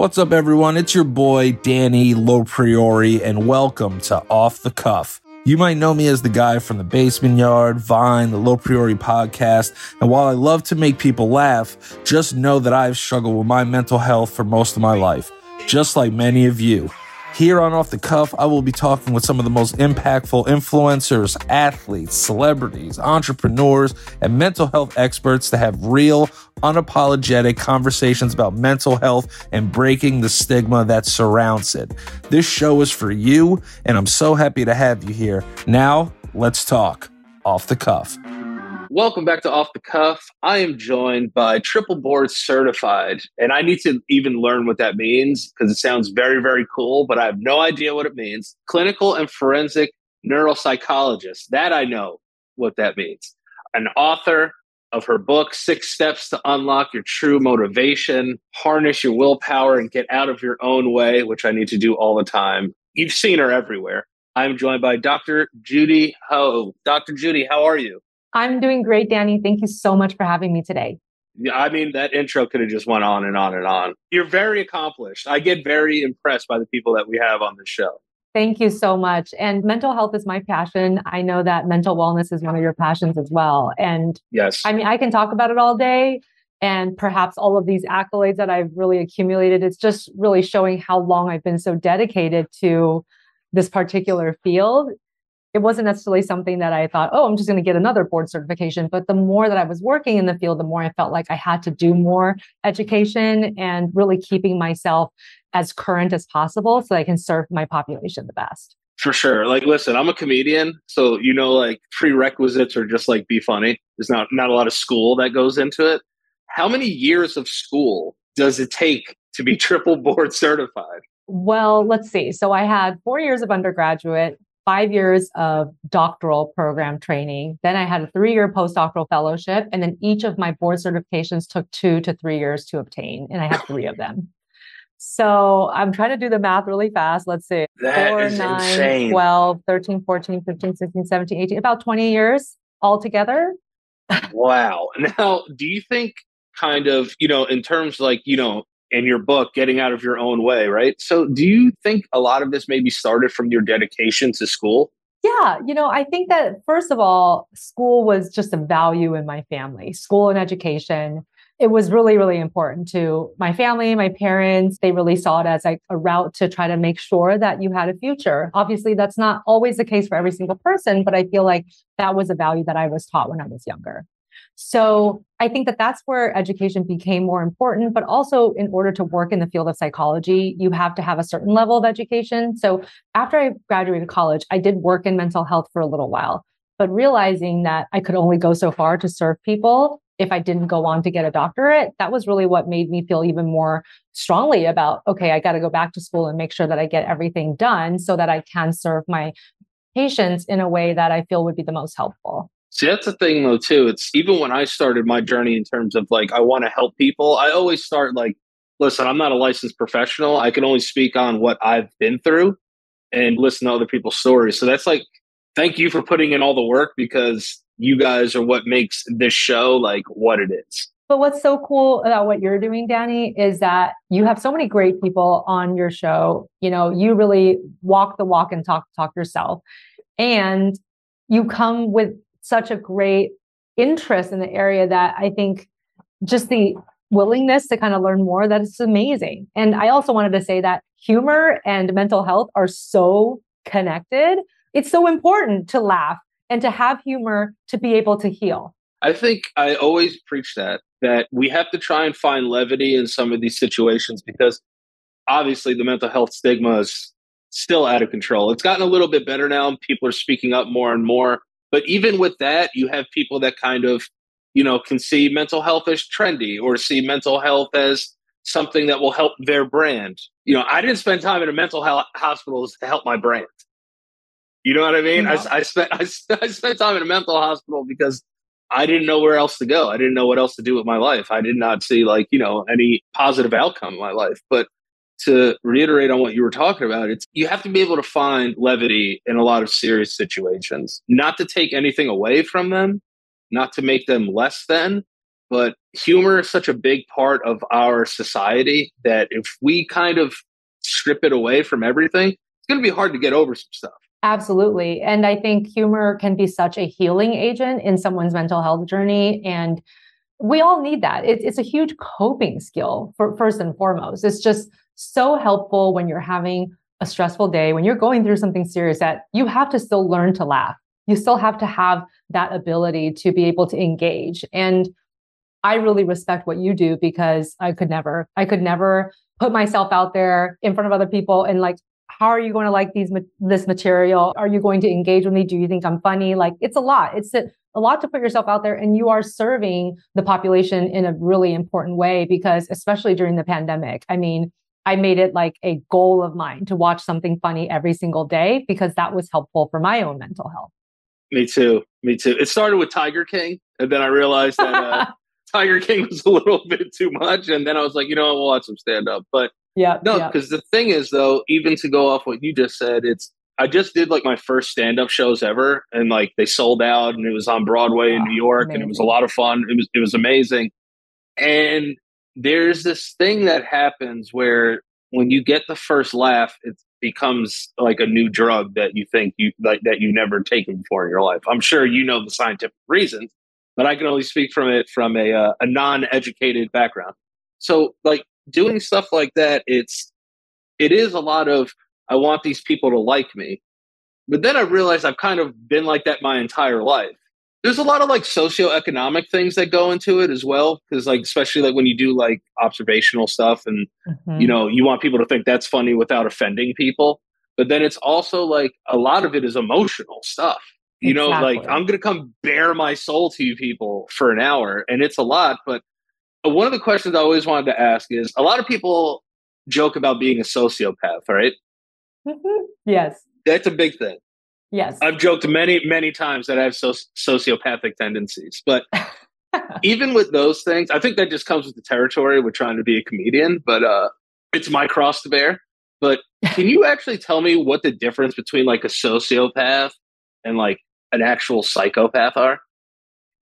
What's up, everyone? It's your boy, Danny LoPriore, and welcome to Off the Cuff. You might know me as the guy from the Basement Yard, Vine, the LoPriore podcast, and while I love to make people laugh, just know that I've struggled with my mental health for most of my life, just like many of you. Here on Off the Cuff, I will be talking with some of the most impactful influencers, athletes, celebrities, entrepreneurs, and mental health experts to have real, unapologetic conversations about mental health and breaking the stigma that surrounds it. This show is for you, and I'm so happy to have you here. Now, let's talk off the cuff. Welcome back to Off the Cuff. I am joined by Triple Board Certified, and I need to even learn what that means because it sounds very, very cool, but I have no idea what it means. Clinical and forensic neuropsychologist. That I know what that means. An author of her book, Six Steps to Unlock Your True Motivation, Harness Your Willpower, and Get Out of Your Own Way, which I need to do all the time. You've seen her everywhere. I'm joined by Dr. Judy Ho. Dr. Judy, how are you? I'm doing great, Danny. Thank you so much for having me today. Yeah, I mean that intro could have just went on and on and on. You're very accomplished. I get very impressed by the people that we have on the show. Thank you so much. And mental health is my passion. I know that mental wellness is one of your passions as well. And yes, I mean, I can talk about it all day. And perhaps all of these accolades that I've really accumulated, it's just really showing how long I've been so dedicated to this particular field it wasn't necessarily something that I thought, oh, I'm just going to get another board certification. But the more that I was working in the field, the more I felt like I had to do more education and really keeping myself as current as possible so I can serve my population the best. For sure. Like, listen, I'm a comedian, so you know, like prerequisites are just like be funny. There's not not a lot of school that goes into it. How many years of school does it take to be triple board certified? Well, let's see. So I had four years of undergraduate, five years of doctoral program training. Then I had a three year postdoctoral fellowship. And then each of my board certifications took two to three years to obtain. And I have three of them. So I'm trying to do the math really fast. Let's see. That 4, 9, insane. 12, 13, 14, 15, 16, 17, 18, about 20 years altogether. wow. Now, do you think kind of, you know, in terms like, you know, in your book, Getting Out of Your Own Way, right? So, do you think a lot of this maybe started from your dedication to school? Yeah, you know, I think that first of all, school was just a value in my family, school and education. It was really, really important to my family, my parents. They really saw it as like a route to try to make sure that you had a future. Obviously, that's not always the case for every single person, but I feel like that was a value that I was taught when I was younger. So I think that that's where education became more important. But also, in order to work in the field of psychology, you have to have a certain level of education. So after I graduated college, I did work in mental health for a little while, but realizing that I could only go so far to serve people if I didn't go on to get a doctorate, that was really what made me feel even more strongly about okay, I got to go back to school and make sure that I get everything done so that I can serve my patients in a way that I feel would be the most helpful. See, that's the thing though, too. It's even when I started my journey in terms of like, I want to help people, I always start like, listen, I'm not a licensed professional. I can only speak on what I've been through and listen to other people's stories. So that's like, thank you for putting in all the work because you guys are what makes this show like what it is. But what's so cool about what you're doing, Danny, is that you have so many great people on your show. You know, you really walk the walk and talk talk yourself. And you come with such a great interest in the area that I think just the willingness to kind of learn more that is amazing. And I also wanted to say that humor and mental health are so connected. It's so important to laugh and to have humor to be able to heal. I think I always preach that that we have to try and find levity in some of these situations because obviously the mental health stigma is still out of control. It's gotten a little bit better now and people are speaking up more and more, but even with that, you have people that kind of, you know, can see mental health as trendy or see mental health as something that will help their brand. You know, I didn't spend time in a mental health hospital to help my brand. You know what I mean? No. I, I, spent I, I spent time in a mental hospital because I didn't know where else to go. I didn't know what else to do with my life. I did not see like you know any positive outcome in my life. But to reiterate on what you were talking about, it's you have to be able to find levity in a lot of serious situations, not to take anything away from them, not to make them less than, but humor is such a big part of our society that if we kind of strip it away from everything, it's going to be hard to get over some stuff. Absolutely. And I think humor can be such a healing agent in someone's mental health journey. And we all need that. It, it's a huge coping skill for first and foremost. It's just so helpful when you're having a stressful day, when you're going through something serious that you have to still learn to laugh. You still have to have that ability to be able to engage. And I really respect what you do because I could never, I could never put myself out there in front of other people and like how are you going to like these this material are you going to engage with me do you think i'm funny like it's a lot it's a, a lot to put yourself out there and you are serving the population in a really important way because especially during the pandemic i mean i made it like a goal of mine to watch something funny every single day because that was helpful for my own mental health me too me too it started with tiger king and then i realized that uh, tiger king was a little bit too much and then i was like you know i'll watch some stand up but yeah. No, because yeah. the thing is, though, even to go off what you just said, it's I just did like my first stand up shows ever, and like they sold out, and it was on Broadway in New York, amazing. and it was a lot of fun. It was it was amazing, and there's this thing that happens where when you get the first laugh, it becomes like a new drug that you think you like that you never taken before in your life. I'm sure you know the scientific reasons, but I can only speak from it from a uh, a non-educated background. So like doing stuff like that, it's it is a lot of I want these people to like me. But then I realized I've kind of been like that my entire life. There's a lot of like socioeconomic things that go into it as well. Cause like especially like when you do like observational stuff and mm-hmm. you know, you want people to think that's funny without offending people. But then it's also like a lot of it is emotional stuff. You exactly. know, like I'm gonna come bare my soul to you people for an hour and it's a lot, but one of the questions I always wanted to ask is a lot of people joke about being a sociopath, right? Mm-hmm. Yes. That's a big thing. Yes. I've joked many, many times that I have so- sociopathic tendencies. But even with those things, I think that just comes with the territory with trying to be a comedian. But uh, it's my cross to bear. But can you actually tell me what the difference between like a sociopath and like an actual psychopath are?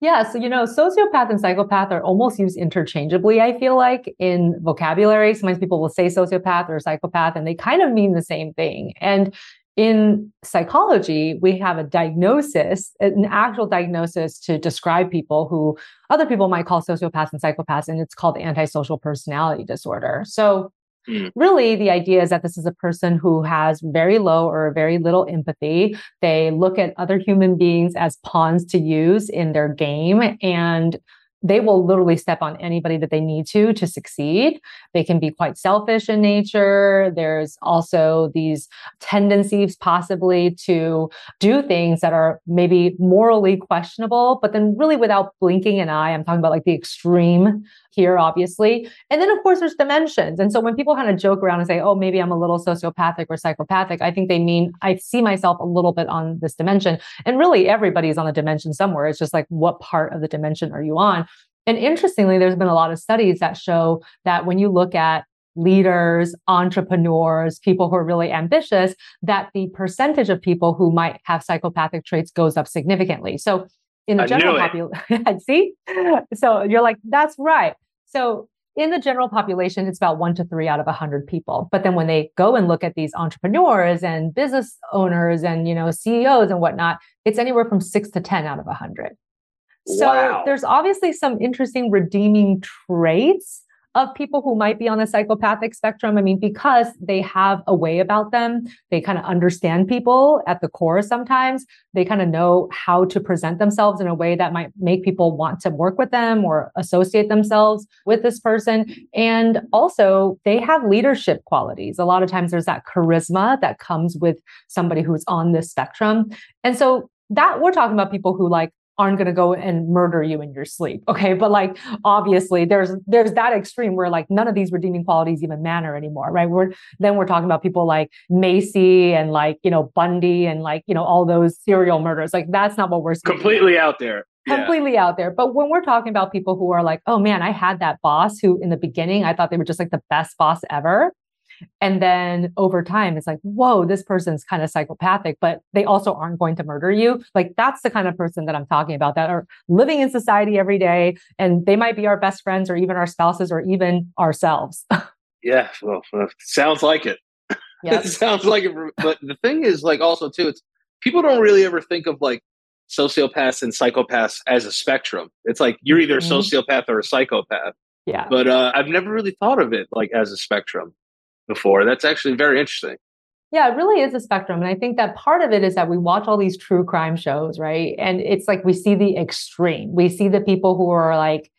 Yeah, so you know, sociopath and psychopath are almost used interchangeably, I feel like, in vocabulary. Sometimes people will say sociopath or psychopath, and they kind of mean the same thing. And in psychology, we have a diagnosis, an actual diagnosis to describe people who other people might call sociopaths and psychopaths, and it's called antisocial personality disorder. So Mm. Really, the idea is that this is a person who has very low or very little empathy. They look at other human beings as pawns to use in their game and they will literally step on anybody that they need to to succeed. They can be quite selfish in nature. There's also these tendencies possibly to do things that are maybe morally questionable, but then really without blinking an eye. I'm talking about like the extreme here, obviously. And then, of course, there's dimensions. And so when people kind of joke around and say, oh, maybe I'm a little sociopathic or psychopathic, I think they mean I see myself a little bit on this dimension. And really, everybody's on a dimension somewhere. It's just like, what part of the dimension are you on? And interestingly, there's been a lot of studies that show that when you look at leaders, entrepreneurs, people who are really ambitious, that the percentage of people who might have psychopathic traits goes up significantly. So in the I general population, see? So you're like, that's right. So in the general population, it's about one to three out of a hundred people. But then when they go and look at these entrepreneurs and business owners and you know CEOs and whatnot, it's anywhere from six to ten out of a hundred. So wow. there's obviously some interesting redeeming traits of people who might be on the psychopathic spectrum. I mean, because they have a way about them, they kind of understand people at the core sometimes. They kind of know how to present themselves in a way that might make people want to work with them or associate themselves with this person. And also, they have leadership qualities. A lot of times there's that charisma that comes with somebody who's on this spectrum. And so that we're talking about people who like aren't going to go and murder you in your sleep okay? But like obviously there's there's that extreme where like none of these redeeming qualities even matter anymore right? We're then we're talking about people like macy and like you know bundy and like you know all those serial murders. Like that's not what we're completely about. out there. Completely yeah. out there. But when we're talking about people who are like oh man i had that boss who in the beginning i thought they were just like the best boss ever And then over time, it's like, whoa, this person's kind of psychopathic, but they also aren't going to murder you. Like that's the kind of person that I'm talking about that are living in society every day. And they might be our best friends or even our spouses or even ourselves. yeah. Well, sounds like it. Yeah. it sounds like it. But the thing is, like, also, too, it's people don't really ever think of like sociopaths and psychopaths as a spectrum. It's like you're either a mm-hmm. sociopath or a psychopath. Yeah. But uh, I've never really thought of it like as a spectrum before. That's actually very interesting. Yeah, it really is a spectrum. And I think that part of it is that we watch all these true crime shows, right? And it's like we see the extreme. We see the people who are like,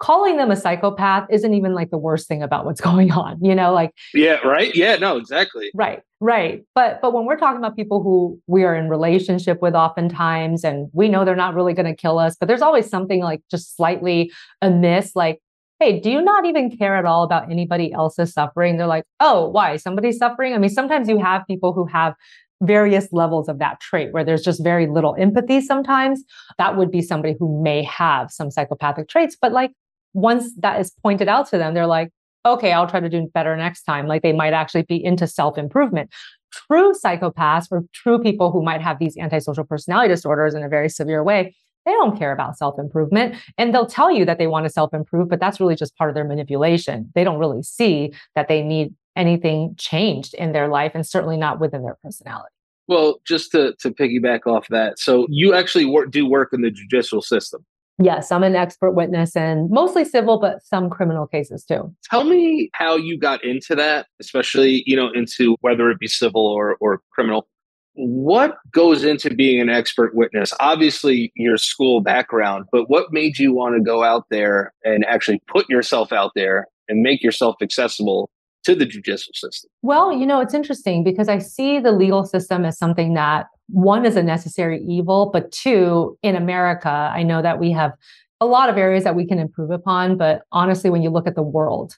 calling them a psychopath isn't even like the worst thing about what's going on you know like yeah right yeah no exactly right right but but when we're talking about people who we are in relationship with oftentimes and we know they're not really going to kill us but there's always something like just slightly amiss like hey do you not even care at all about anybody else's suffering they're like oh why somebody's suffering i mean sometimes you have people who have various levels of that trait where there's just very little empathy sometimes that would be somebody who may have some psychopathic traits but like once that is pointed out to them, they're like, okay, I'll try to do better next time. Like they might actually be into self improvement. True psychopaths or true people who might have these antisocial personality disorders in a very severe way, they don't care about self improvement. And they'll tell you that they want to self improve, but that's really just part of their manipulation. They don't really see that they need anything changed in their life and certainly not within their personality. Well, just to, to piggyback off that, so you actually work, do work in the judicial system. Yes, I'm an expert witness and mostly civil, but some criminal cases too. Tell me how you got into that, especially, you know, into whether it be civil or, or criminal. What goes into being an expert witness? Obviously, your school background, but what made you want to go out there and actually put yourself out there and make yourself accessible to the judicial system? Well, you know, it's interesting because I see the legal system as something that one is a necessary evil, but two, in America, I know that we have a lot of areas that we can improve upon. But honestly, when you look at the world,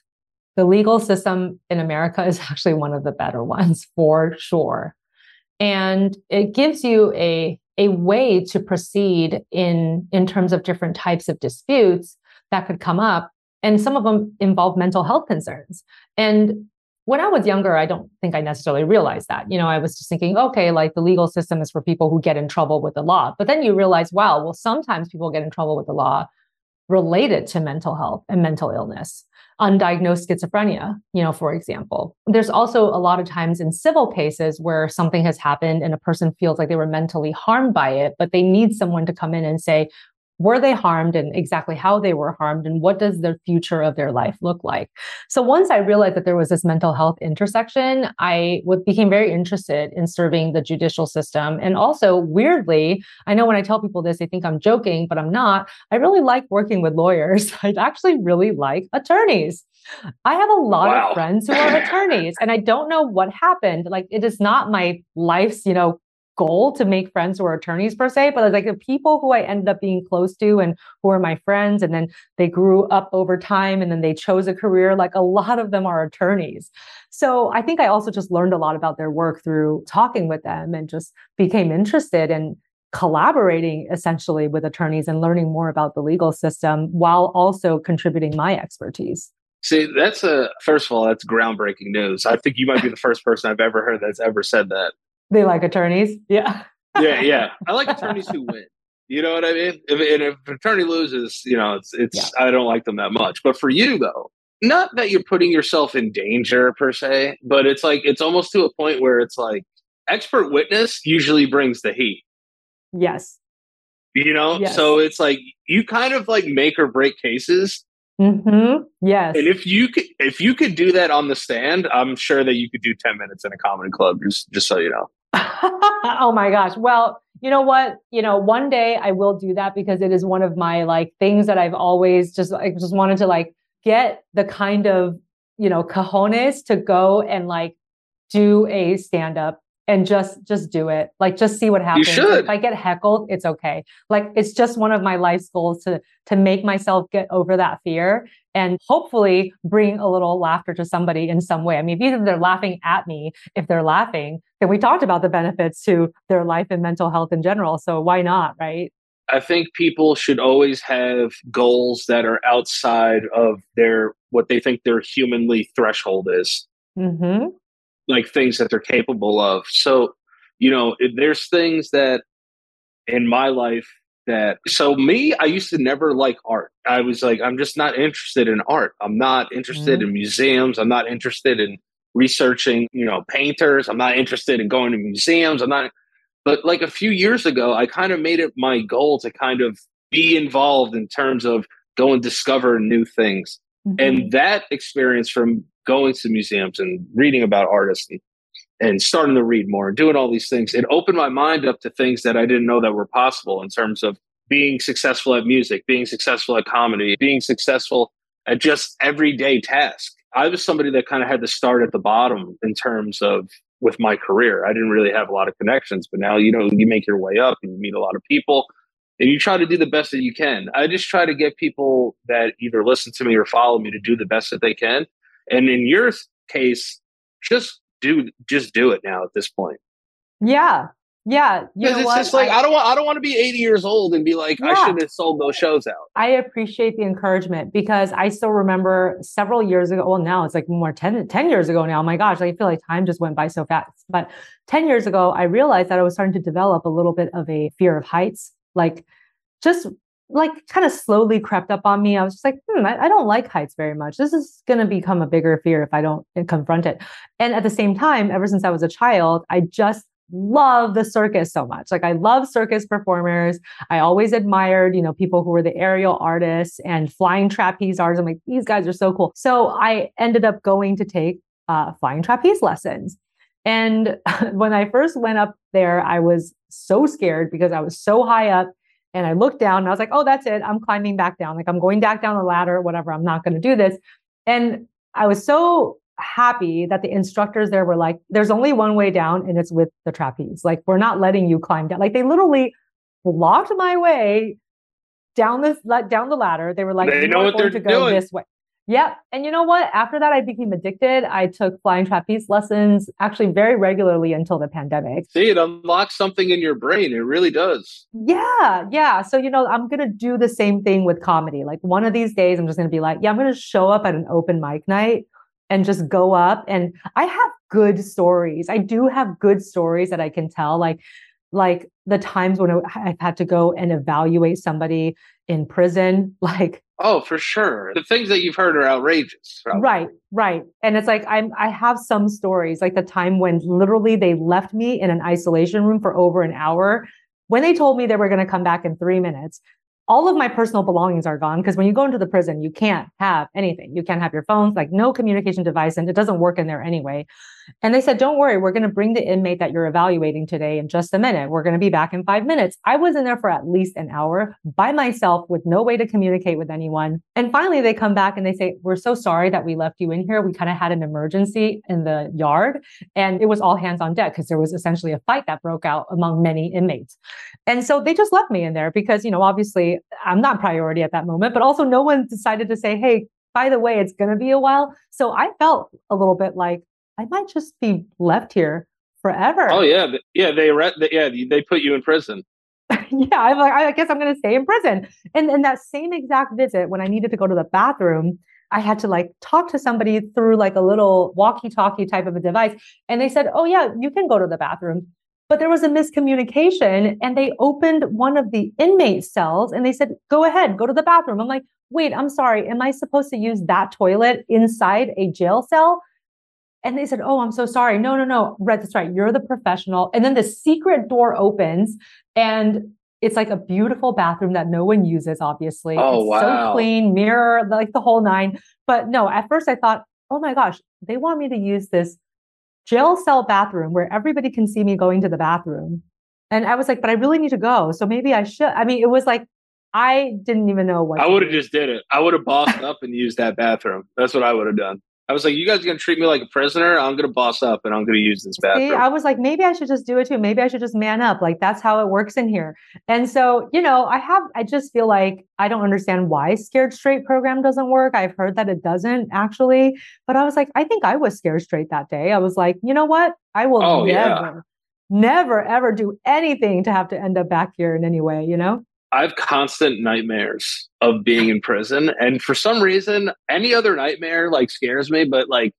the legal system in America is actually one of the better ones for sure. And it gives you a, a way to proceed in, in terms of different types of disputes that could come up. And some of them involve mental health concerns. And when I was younger, I don't think I necessarily realized that. You know, I was just thinking, okay, like the legal system is for people who get in trouble with the law. But then you realize, wow, well, sometimes people get in trouble with the law related to mental health and mental illness, undiagnosed schizophrenia, you know, for example. There's also a lot of times in civil cases where something has happened and a person feels like they were mentally harmed by it, but they need someone to come in and say, were they harmed and exactly how they were harmed and what does the future of their life look like? So once i realized that there was this mental health intersection i became very interested in serving the judicial system. And also weirdly i know when i tell people this they think i'm joking but i'm not. I really like working with lawyers. I actually really like attorneys. I have a lot wow. of friends who are attorneys and I don't know what happened. Like it is not my life's, you know, goal to make friends who are attorneys per se, but like the people who I ended up being close to and who are my friends, and then they grew up over time and then they chose a career, like a lot of them are attorneys. So I think I also just learned a lot about their work through talking with them and just became interested in collaborating essentially with attorneys and learning more about the legal system while also contributing my expertise. See, that's a first of all, that's groundbreaking news. I think you might be the first person I've ever heard that's ever said that. They like attorneys. Yeah. yeah, yeah. I like attorneys who win. You know what I mean? If, and if an attorney loses, you know, it's it's yeah. I don't like them that much. But for you though, not that you're putting yourself in danger per se, but it's like it's almost to a point where it's like expert witness usually brings the heat. Yes. You know, yes. so it's like you kind of like make or break cases Mm-hmm. Yes. And if you could, if you could do that on the stand, I'm sure that you could do 10 minutes in a comedy club. Just, just so you know. oh my gosh. Well, you know what? You know, one day I will do that because it is one of my like things that I've always just, I just wanted to like get the kind of, you know, cojones to go and like do a stand up and just just do it like just see what happens you should. if i get heckled it's okay like it's just one of my life's goals to to make myself get over that fear and hopefully bring a little laughter to somebody in some way i mean either they're laughing at me if they're laughing then we talked about the benefits to their life and mental health in general so why not right I think people should always have goals that are outside of their what they think their humanly threshold is. Mm-hmm. Like things that they're capable of. So, you know, there's things that in my life that so me, I used to never like art. I was like, I'm just not interested in art. I'm not interested Mhm. in museums. I'm not interested in researching, you know, painters. I'm not interested in going to museums. I'm not but like a few years ago, I kind of made it my goal to kind of be involved in terms of go and discover new things. Mhm. And that experience from going to museums and reading about artists and, and starting to read more and doing all these things, it opened my mind up to things that I didn't know that were possible in terms of being successful at music, being successful at comedy, being successful at just everyday tasks. I was somebody that kind of had to start at the bottom in terms of with my career. I didn't really have a lot of connections, but now you know you make your way up and you meet a lot of people and you try to do the best that you can. I just try to get people that either listen to me or follow me to do the best that they can. And in your case, just do just do it now at this point. yeah. Yeah. You Because know it's what? just like I- I, don't want I don't want to be 80 years old and be like, I Yeah. should have sold those shows out. I appreciate the encouragement because I still remember several years ago. Well, now it's like more 10, 10 years ago now. Oh my gosh, I feel like time just went by so fast. But 10 years ago, I realized that I was starting to develop a little bit of a fear of heights, like just like kind of slowly crept up on me. I was just like, hmm, I, I don't like heights very much. This is going to become a bigger fear if I don't confront it. And at the same time, ever since I was a child, I just love the circus so much. Like I love circus performers. I always admired, you know, people who were the aerial artists and flying trapeze artists. I'm like, these guys are so cool. So I ended up going to take uh, flying trapeze lessons. And when I first went up there, I was so scared because I was so high up. And I looked down and I was like, oh, that's it. I'm climbing back down. Like I'm going back down the ladder, whatever. I'm not going to do this. And I was so happy that the instructors there were like, there's only one way down and it's with the trapeze. Like, we're not letting you climb down. Like, they literally blocked my way down this down the ladder. They were like, They "You know what they're to go doing." this way. Yep. And you know what? After that, I became addicted. I took flying trapeze lessons actually very regularly until the pandemic. See, it unlocks something in your brain. It really does. Yeah, yeah. So, you know, I'm going to do the same thing with comedy. Like one of these days, I'm just going to be like, yeah, I'm going to show up at an open mic night and just go up. And I have good stories. I do have good stories that I can tell. Like, like the times when I've had to go and evaluate somebody in prison, like Oh, for sure. The things that you've heard are outrageous. probably. Right, right. And it's like I'm I have some stories, like the time when literally they left me in an isolation room for over an hour. When they told me they were going to come back in three minutes, all of my personal belongings are gone because when you go into the prison, you can't have anything. You can't have your phones, like no communication device, and it doesn't work in there anyway. And they said, Don't worry, we're going to bring the inmate that you're evaluating today in just a minute. We're going to be back in five minutes. I was in there for at least an hour by myself with no way to communicate with anyone. And finally, they come back and they say, We're so sorry that we left you in here. We kind of had an emergency in the yard, and it was all hands on deck because there was essentially a fight that broke out among many inmates. And so they just left me in there because, you know, obviously I'm not priority at that moment, but also no one decided to say, Hey, by the way, it's going to be a while. So I felt a little bit like, I might just be left here forever. Oh yeah, yeah. They re- yeah they put you in prison. yeah, I'm like, I guess I'm going to stay in prison. And in that same exact visit, when I needed to go to the bathroom, I had to like talk to somebody through like a little walkie-talkie type of a device, and they said, "Oh yeah, you can go to the bathroom." But there was a miscommunication, and they opened one of the inmate cells, and they said, "Go ahead, go to the bathroom." I'm like, "Wait, I'm sorry. Am I supposed to use that toilet inside a jail cell?" And they said, Oh, I'm so sorry. No, no, no. Red, that's right. You're the professional. And then the secret door opens and it's like a beautiful bathroom that no one uses, obviously. Oh, it's wow. so clean, mirror, like the whole nine. But no, at first I thought, oh my gosh, they want me to use this jail cell bathroom where everybody can see me going to the bathroom. And I was like, but I really need to go. So maybe I should. I mean, it was like, I didn't even know what I would have just did it. I would have bossed up and used that bathroom. That's what I would have done. I was like, you guys are gonna treat me like a prisoner. I'm gonna boss up and I'm gonna use this bathroom. See, I was like, maybe I should just do it too. Maybe I should just man up. Like that's how it works in here. And so, you know, I have, I just feel like I don't understand why Scared Straight program doesn't work. I've heard that it doesn't actually, but I was like, I think I was scared straight that day. I was like, you know what? I will Oh, yeah. never, never, ever do anything to have to end up back here in any way, you know? I have constant nightmares of being in prison. And for some reason, any other nightmare like scares me, but like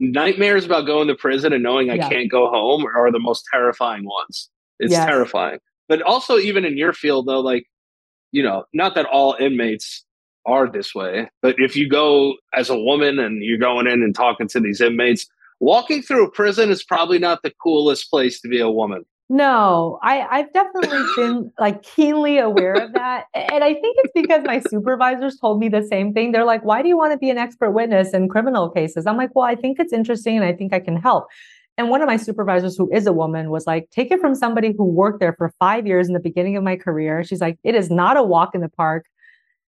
nightmares about going to prison and knowing I Yeah. can't go home are the most terrifying ones. It's Yes. terrifying. But also, even in your field, though, like, you know, not that all inmates are this way, but if you go as a woman and you're going in and talking to these inmates, walking through a prison is probably not the coolest place to be a woman. No, I, I've definitely been like keenly aware of that. And I think it's because my supervisors told me the same thing. They're like, why do you want to be an expert witness in criminal cases? I'm like, well, I think it's interesting and I think I can help. And one of my supervisors, who is a woman, was like, take it from somebody who worked there for five years in the beginning of my career. She's like, it is not a walk in the park.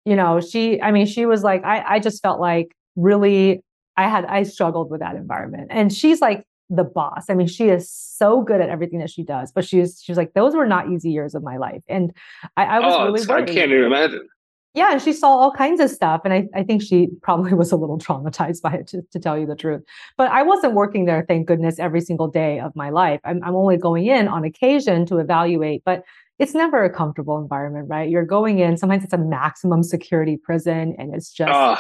You know, she, I mean, she was like, I, I just felt like really, I had, I struggled with that environment. And she's like, the boss. I mean, she is so good at everything that she does, but she's she's like, those were not easy years of my life. And I, I was oh, really it's- I can't even imagine. Yeah, and she saw all kinds of stuff. And I, I think she probably was a little traumatized by it, to, to tell you the truth. But I wasn't working there, thank goodness, every single day of my life. I'm, I'm only going in on occasion to evaluate, but it's never a comfortable environment, right? You're going in, sometimes it's a maximum security prison, and it's just Oh,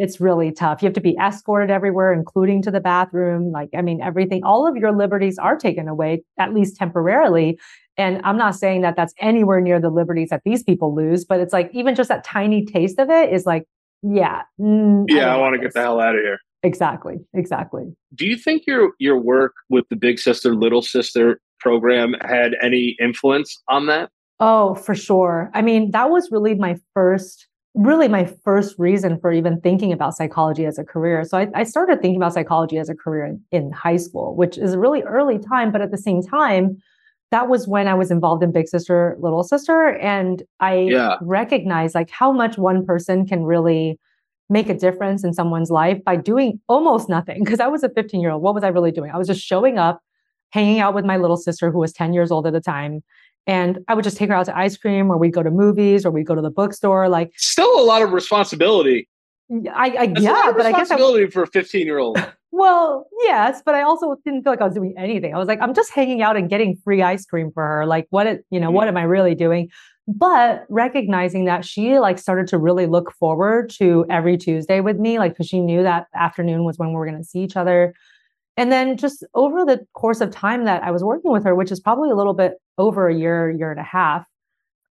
it's really tough. You have to be escorted everywhere, including to the bathroom. Like, I mean, everything, all of your liberties are taken away, at least temporarily. And I'm not saying that that's anywhere near the liberties that these people lose, but it's like even just that tiny taste of it is like, yeah. mm, yeah, I don't want to get the hell out of here. Exactly. Exactly. Do you think your your work with the Big Sister Little Sister program had any influence on that? Oh, for sure. I mean, that was really my first, really my first reason for even thinking about psychology as a career. So I, I started thinking about psychology as a career in, in high school, which is a really early time. But at the same time, that was when I was involved in Big Sister, Little Sister. And I Yeah. recognized like how much one person can really make a difference in someone's life by doing almost nothing. Because I was a 15 year old. What was I really doing? I was just showing up, hanging out with my little sister who was 10 years old at the time. And I would just take her out to ice cream or we'd go to movies or we'd go to the bookstore. Like, Still a lot of responsibility. I, I That's a lot yeah, of but I guess responsibility for a 15 year old. well, yes, but I also didn't feel like I was doing anything. I was like, I'm just hanging out and getting free ice cream for her. Like, what, it, you know, what mm-hmm. am I really doing? But recognizing that she like started to really look forward to every Tuesday with me, like, because she knew that afternoon was when we were going to see each other. And then just over the course of time that I was working with her, which is probably a little bit over a year, year and a half,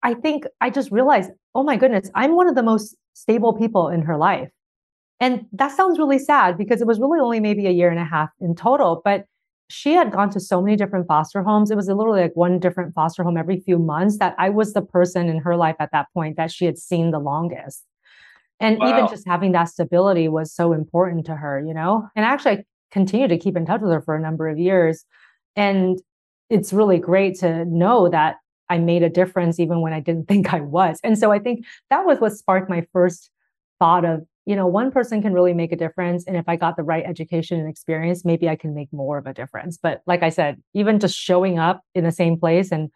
I think I just realized, oh my goodness, I'm one of the most stable people in her life. And that sounds really sad because it was really only maybe a year and a half in total. But she had gone to so many different foster homes. It was literally like one different foster home every few months that I was the person in her life at that point that she had seen the longest. And Wow. even just having that stability was so important to her, you know? And actually, I continued to keep in touch with her for a number of years. And it's really great to know that I made a difference even when I didn't think I was. And so I think that was what sparked my first thought of, you know, one person can really make a difference. And if I got the right education and experience, maybe I can make more of a difference. But like I said, even just showing up in the same place and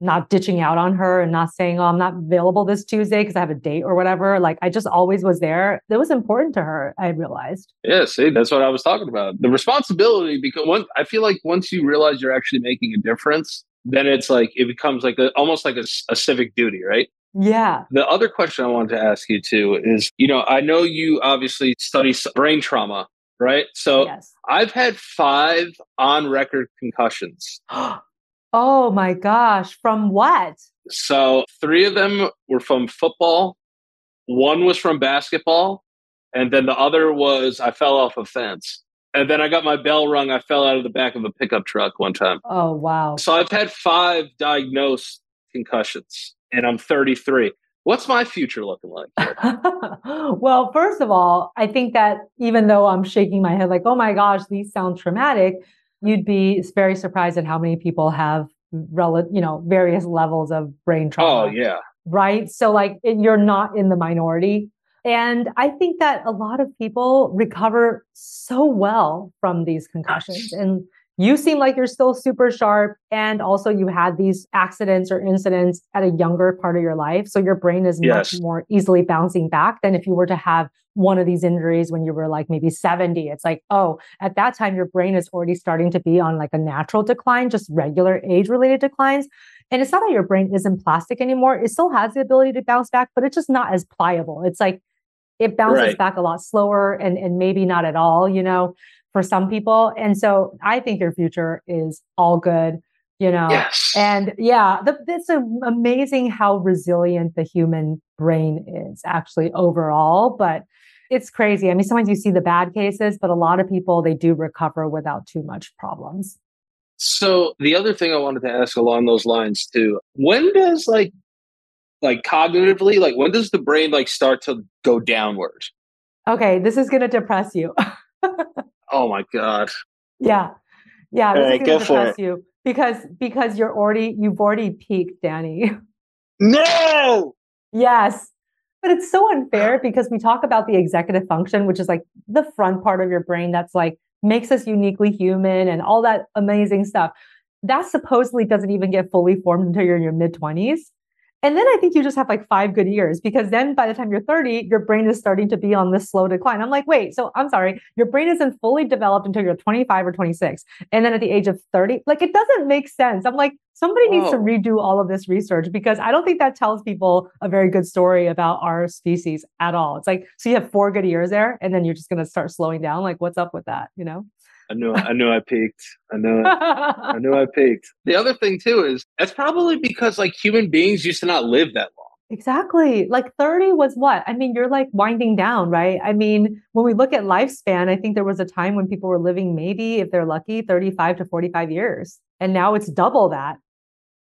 not ditching out on her and not saying, oh, I'm not available this Tuesday because I have a date or whatever. Like I just always was there. That was important to her, I realized. Yeah, see, that's what I was talking about. The responsibility, because one, I feel like once you realize you're actually making a difference, then it's like it becomes like a, almost like a, a civic duty, right? Yeah. The other question I wanted to ask you too is, you know, I know you obviously study brain trauma, right? So yes. I've had five on record concussions. oh my gosh. From what? So three of them were from football, one was from basketball, and then the other was I fell off a fence. And then I got my bell rung. I fell out of the back of a pickup truck one time. Oh, wow. So I've had five diagnosed concussions, and I'm 33. What's my future looking like? well, first of all, I think that even though I'm shaking my head like, oh my gosh, these sound traumatic, you'd be very surprised at how many people have rel- you know, various levels of brain oh, trauma. Oh yeah, right? So, like, it, you're not in the minority. And I think that a lot of people recover so well from these concussions. And you seem like you're still super sharp. And also, you had these accidents or incidents at a younger part of your life. So, your brain is Yes. much more easily bouncing back than if you were to have one of these injuries when you were like maybe 70. It's like, oh, at that time, your brain is already starting to be on like a natural decline, just regular age related declines. And it's not that your brain isn't plastic anymore. It still has the ability to bounce back, but it's just not as pliable. It's like it bounces Right. back a lot slower and, and maybe not at all, you know. For some people. And so I think your future is all good, you know. Yes. And yeah, the, it's amazing how resilient the human brain is actually overall. But it's crazy. I mean, sometimes you see the bad cases, but a lot of people they do recover without too much problems. So the other thing I wanted to ask along those lines too, when does like like cognitively, like when does the brain like start to go downward? Okay, this is gonna depress you. oh my god. Yeah. Yeah, this right, is gonna depress you because because you're already you've already peaked, Danny. No. Yes. But it's so unfair because we talk about the executive function, which is like the front part of your brain that's like makes us uniquely human and all that amazing stuff. That supposedly doesn't even get fully formed until you're in your mid 20s. And then I think you just have like five good years because then by the time you're 30, your brain is starting to be on this slow decline. I'm like, wait, so I'm sorry, your brain isn't fully developed until you're 25 or 26. And then at the age of 30, like it doesn't make sense. I'm like, somebody Whoa. needs to redo all of this research because I don't think that tells people a very good story about our species at all. It's like, so you have four good years there and then you're just going to start slowing down. Like, what's up with that? You know? I knew I knew I peaked. I knew I knew I peaked. The other thing too is that's probably because like human beings used to not live that long. Exactly. Like 30 was what? I mean, you're like winding down, right? I mean, when we look at lifespan, I think there was a time when people were living maybe, if they're lucky, 35 to 45 years. And now it's double that.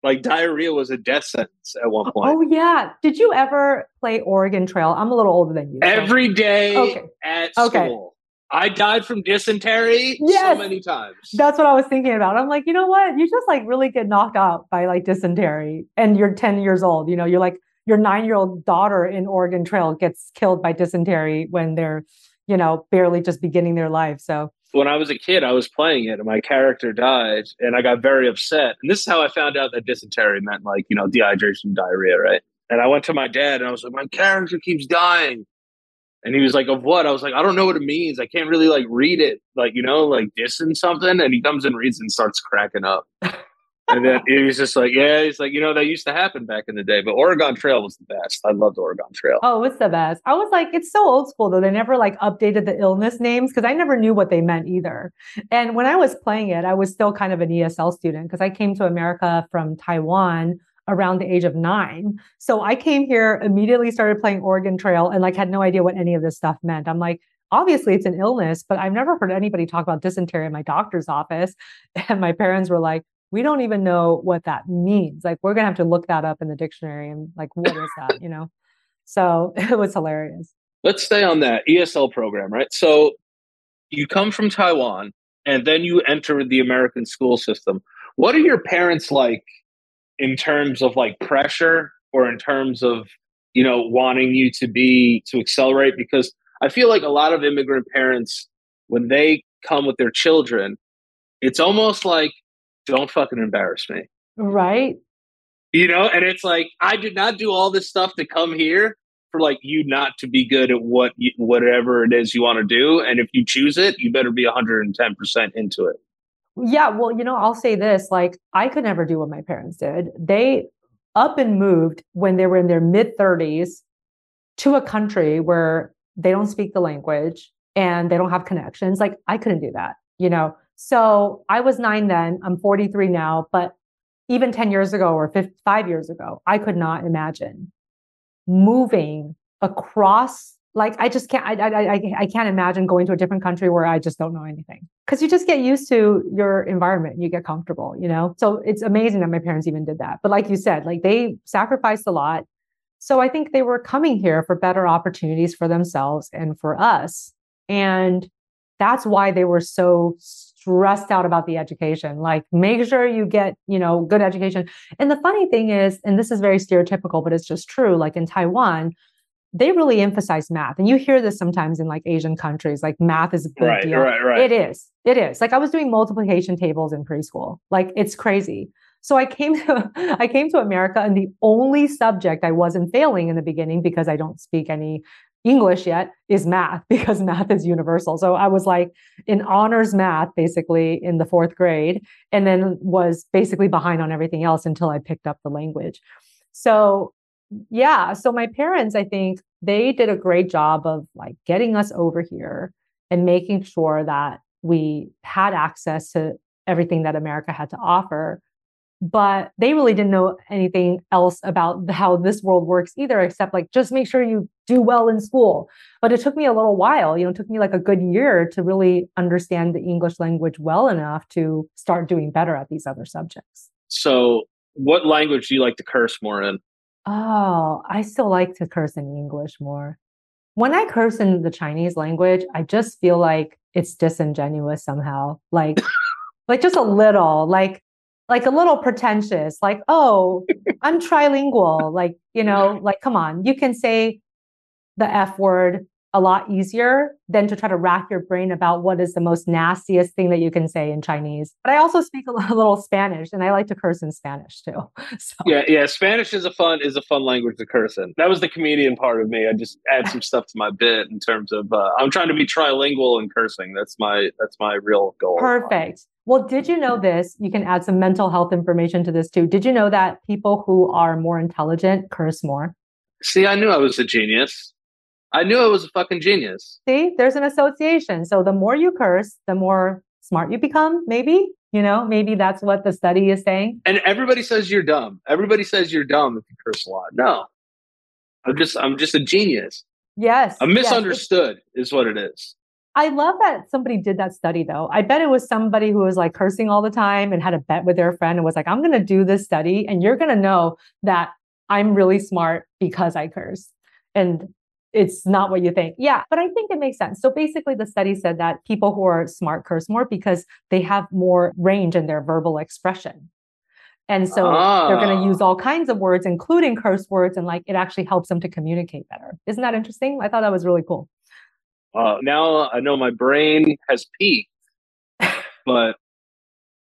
Like diarrhea was a death sentence at one oh, point. Oh, yeah. Did you ever play Oregon Trail? I'm a little older than you. So. Every day okay. at school. I died from dysentery yes. so many times. That's what I was thinking about. I'm like, you know what? You just like really get knocked out by like dysentery and you're 10 years old. You know, you're like your nine year old daughter in Oregon Trail gets killed by dysentery when they're, you know, barely just beginning their life. So when I was a kid, I was playing it and my character died and I got very upset. And this is how I found out that dysentery meant like, you know, dehydration, diarrhea, right? And I went to my dad and I was like, my character keeps dying. And he was like, "Of what?" I was like, "I don't know what it means. I can't really like read it, like you know, like dissing something." And he comes and reads and starts cracking up. and then he was just like, "Yeah." He's like, "You know, that used to happen back in the day." But Oregon Trail was the best. I loved Oregon Trail. Oh, it's the best. I was like, it's so old school though. They never like updated the illness names because I never knew what they meant either. And when I was playing it, I was still kind of an ESL student because I came to America from Taiwan around the age of nine. So I came here, immediately started playing Oregon Trail, and like had no idea what any of this stuff meant. I'm like, obviously it's an illness, but I've never heard anybody talk about dysentery in my doctor's office. And my parents were like, we don't even know what that means. Like, we're gonna have to look that up in the dictionary and like, what is that? You know? So it was hilarious. Let's stay on that ESL program, right? So you come from Taiwan and then you enter the American school system. What are your parents like in terms of like pressure or in terms of you know wanting you to be to accelerate? Because i feel like a lot of immigrant parents when they come with their children it's almost like don't fucking embarrass me. Right. You know and it's like i did not do all this stuff to come here for like you not to be good at what you, whatever it is you want to do and if you choose it you better be 110% into it yeah, well, you know, I'll say this like, I could never do what my parents did. They up and moved when they were in their mid 30s to a country where they don't speak the language and they don't have connections. Like, I couldn't do that, you know? So I was nine then, I'm 43 now, but even 10 years ago or five years ago, I could not imagine moving across like I just can't I, I I can't imagine going to a different country where I just don't know anything. Because you just get used to your environment. You get comfortable you know? So it's amazing that my parents even did that. But like you said like they sacrificed a lot. So I think they were coming here for better opportunities for themselves and for us. And that's why they were so stressed out about the education. Like make sure you get you know good education. And the funny thing is and this is very stereotypical but it's just true like in Taiwan they really emphasize math. And you hear this sometimes in like Asian countries, like math is a big right, deal. Right, right. It is. It is. Like I was doing multiplication tables in preschool. Like it's crazy. So I came to I came to America and the only subject I wasn't failing in the beginning because I don't speak any English yet is math because math is universal. So I was like in honors math basically in the 4th grade and then was basically behind on everything else until I picked up the language. So yeah so my parents i think they did a great job of like getting us over here and making sure that we had access to everything that America had to offer. But they really didn't know anything else about how this world works either, except like just make sure you do well in school. But it took me a little while, you know, it took me like a good year to really understand the English language well enough to start doing better at these other subjects. So, what language do you like to curse more in? Oh, I still like to curse in English more. When I curse in the Chinese language, I just feel like it's disingenuous somehow. Like like just a little, like like a little pretentious, like, oh, I'm trilingual. Like, you know, like come on, you can say the F word a lot easier than to try to rack your brain about what is the most nastiest thing that you can say in Chinese. But I also speak a little Spanish and I like to curse in Spanish too. So. Yeah, yeah. Spanish is a fun is a fun language to curse in. That was the comedian part of me. I just add some stuff to my bit in terms of uh, I'm trying to be trilingual in cursing. That's my that's my real goal. Perfect. Well, did you know this? You can add some mental health information to this too. Did you know that people who are more intelligent curse more? See, I knew I was a genius. I knew I was a fucking genius. See, there's an association. So the more you curse, the more smart you become, maybe. You know, maybe that's what the study is saying. And everybody says you're dumb. Everybody says you're dumb if you curse a lot. No. I'm just I'm just a genius. Yes. I'm misunderstood yes. is what it is. I love that somebody did that study though. I bet it was somebody who was like cursing all the time and had a bet with their friend and was like, I'm going to do this study and you're going to know that I'm really smart because I curse. And it's not what you think. Yeah, but I think it makes sense. So basically, the study said that people who are smart curse more because they have more range in their verbal expression. And so ah. they're going to use all kinds of words, including curse words, and like it actually helps them to communicate better. Isn't that interesting? I thought that was really cool. Uh, now I know my brain has peaked, but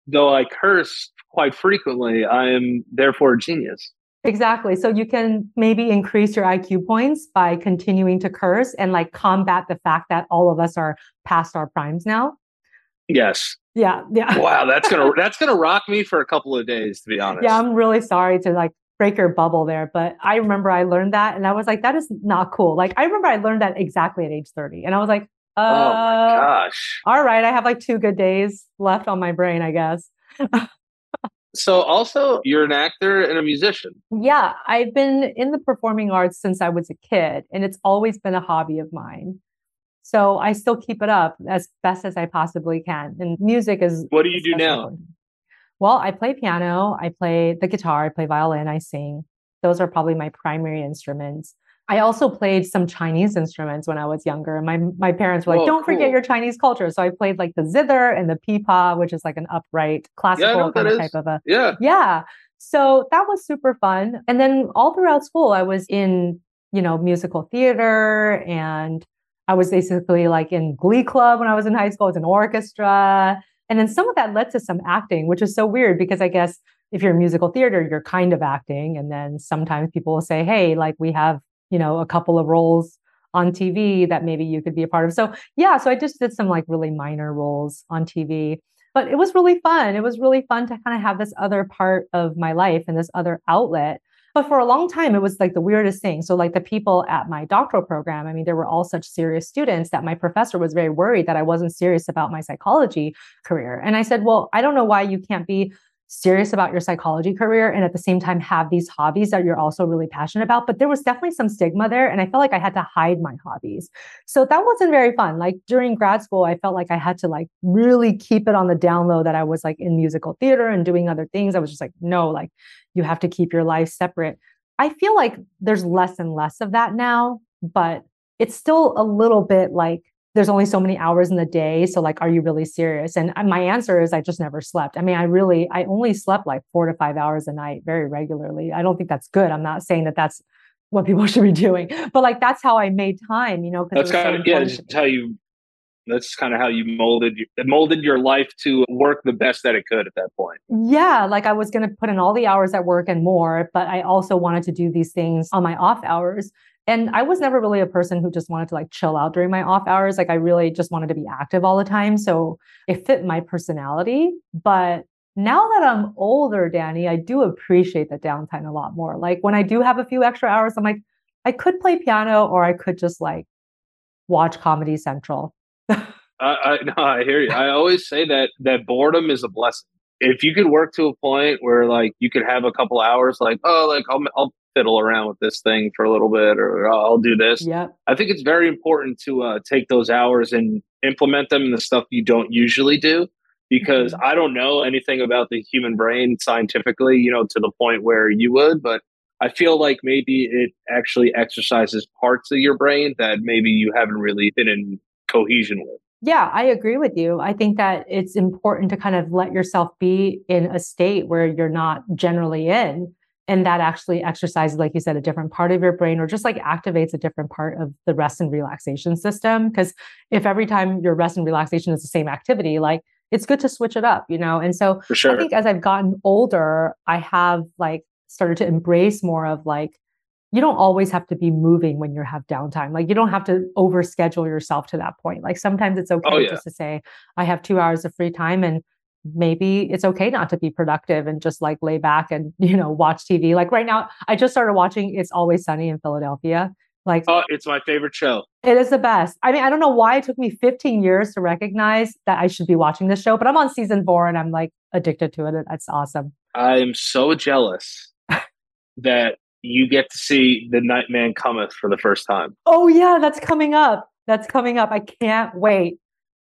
though I curse quite frequently, I am therefore a genius. Exactly. So you can maybe increase your IQ points by continuing to curse and like combat the fact that all of us are past our primes now. Yes. Yeah. Yeah. Wow, that's gonna that's gonna rock me for a couple of days, to be honest. Yeah, I'm really sorry to like break your bubble there, but I remember I learned that and I was like, that is not cool. Like I remember I learned that exactly at age 30. And I was like, uh, oh my uh, gosh. All right, I have like two good days left on my brain, I guess. So, also, you're an actor and a musician. Yeah, I've been in the performing arts since I was a kid, and it's always been a hobby of mine. So, I still keep it up as best as I possibly can. And music is. What do you do now? Well, I play piano, I play the guitar, I play violin, I sing. Those are probably my primary instruments. I also played some Chinese instruments when I was younger. And my my parents were like, "Don't cool. forget your Chinese culture." So I played like the zither and the pipa, which is like an upright classical yeah, kind of type of a yeah yeah. So that was super fun. And then all throughout school, I was in you know musical theater, and I was basically like in Glee Club when I was in high school. It's an orchestra, and then some of that led to some acting, which is so weird because I guess if you're in musical theater, you're kind of acting, and then sometimes people will say, "Hey, like we have." You know, a couple of roles on TV that maybe you could be a part of. So yeah, so I just did some like really minor roles on TV. But it was really fun. It was really fun to kind of have this other part of my life and this other outlet. But for a long time, it was like the weirdest thing. So, like the people at my doctoral program, I mean, there were all such serious students that my professor was very worried that I wasn't serious about my psychology career. And I said, Well, I don't know why you can't be serious about your psychology career and at the same time have these hobbies that you're also really passionate about. But there was definitely some stigma there. And I felt like I had to hide my hobbies. So that wasn't very fun. Like during grad school, I felt like I had to like really keep it on the down low that I was like in musical theater and doing other things. I was just like, no, like you have to keep your life separate. I feel like there's less and less of that now, but it's still a little bit like there's only so many hours in the day so like are you really serious? And uh, my answer is i just never slept. I mean i really i only slept like four to five hours a night very regularly. I don't think that's good. I'm not saying that that's what people should be doing but like that's how i made time you know that's kind so of yeah just how you that's kind of how you molded molded your life to work the best that it could at that point. Yeah, like I was going to put in all the hours at work and more, but I also wanted to do these things on my off hours. And I was never really a person who just wanted to like chill out during my off hours. Like I really just wanted to be active all the time. So it fit my personality. But now that I'm older, Danny, I do appreciate the downtime a lot more. Like when I do have a few extra hours, I'm like, I could play piano or I could just like watch Comedy Central. I, I no, I hear you. I always say that that boredom is a blessing. If you could work to a point where like you could have a couple hours, like oh, like I'll I'll fiddle around with this thing for a little bit, or I'll do this. Yeah. I think it's very important to uh, take those hours and implement them in the stuff you don't usually do because Mhm. I don't know anything about the human brain scientifically, you know, to the point where you would, but I feel like maybe it actually exercises parts of your brain that maybe you haven't really been in cohesion with. Yeah, I agree with you. I think that it's important to kind of let yourself be in a state where you're not generally in. And that actually exercises, like you said, a different part of your brain or just like activates a different part of the rest and relaxation system. Because if every time your rest and relaxation is the same activity, like it's good to switch it up, you know? And so For I think as I've gotten older, I have like started to embrace more of like, you don't always have to be moving when you have downtime. Like you don't have to overschedule yourself to that point. Like sometimes it's oh, okay Oh, yeah. just to say, I have two hours of free time and maybe it's okay not to be productive and just like lay back and, you know, watch TV. Like right now, I just started watching It's Always Sunny in Philadelphia. Like Oh, it's my favorite show. it is the best. I mean, I don't know why it took me 15 years to recognize that I should be watching this show, but I'm on season four and I'm like addicted to it. It's awesome. I am so jealous that you get to see The Nightman Cometh for the first time. Oh yeah, that's coming up. That's coming up. I can't wait.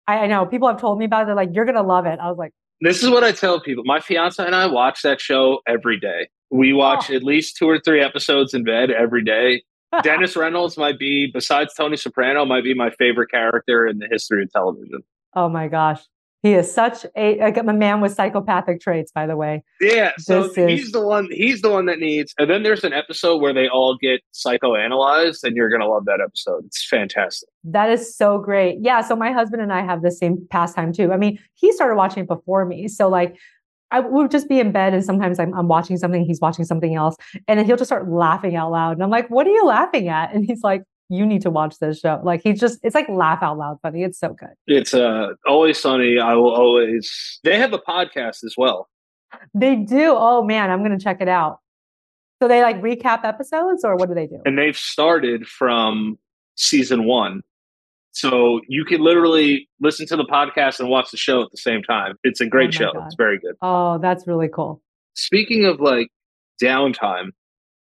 I, I know people have told me about it. They're like, you're gonna love it. I was like, This is what I tell people. My fiance and I watch that show every day. We watch Oh. at least two or three episodes in bed every day. Dennis Reynolds might be, besides Tony Soprano, might be my favorite character in the history of television. oh my gosh, he is such a a man with psychopathic traits. By the way, Yeah, so This is- he's the one. He's the one that needs. And then there's an episode where they all get psychoanalyzed, and you're gonna love that episode. It's fantastic. that is so great. Yeah. So my husband and I have the same pastime too. I mean, he started watching it before me, so like. I would just be in bed and sometimes I'm, I'm watching something, he's watching something else, and then he'll just start laughing out loud. And I'm like, what are you laughing at? And he's like, you need to watch this show. Like he's just, it's like laugh out loud funny. It's so good. It's uh always sunny. I will always. They have a podcast as well. They do. Oh man, I'm gonna check it out. So they like recap episodes, or what do they do? and they've started from season one. So you can literally listen to the podcast and watch the show at the same time. It's a great my show. God. It's very good. Oh, that's really cool. Speaking of like downtime,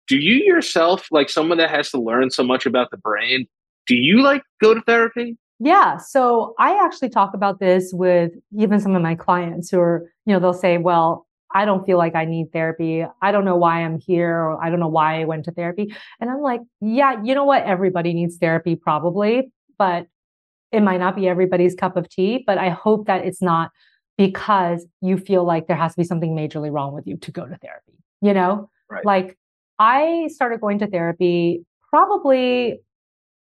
do you yourself, like someone that has to learn so much about the brain, do you like go to therapy? Yeah. So I actually talk about this with even some of my clients who are, you know, they'll say, well, I don't feel like I need therapy. I don't know why I'm here, or I don't know why I went to therapy. And I'm like, yeah, you know what? Everybody needs therapy, probably, but it might not be everybody's cup of tea. But I hope that it's not because you feel like there has to be something majorly wrong with you to go to therapy, you know? Right. Like I started going to therapy probably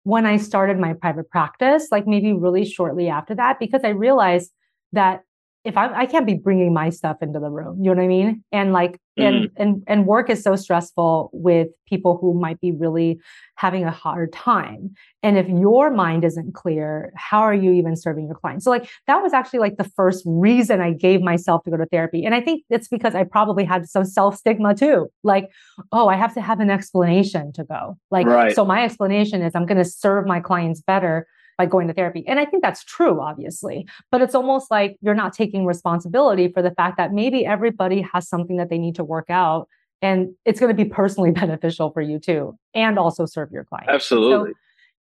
when I started my private practice, like maybe really shortly after that, because I realized that if I, I can't be bringing my stuff into the room, you know what I mean? And like, and mm-hmm. and and work is so stressful with people who might be really having a hard time. And if your mind isn't clear, how are you even serving your clients? So like that was actually like the first reason I gave myself to go to therapy. And I think it's because I probably had some self stigma too. Like, oh, I have to have an explanation to go. Like, Right. so my explanation is I'm going to serve my clients better by going to therapy. And I think that's true, obviously, but it's almost like you're not taking responsibility for the fact that maybe everybody has something that they need to work out. And it's going to be personally beneficial for you too, and also serve your clients. Absolutely.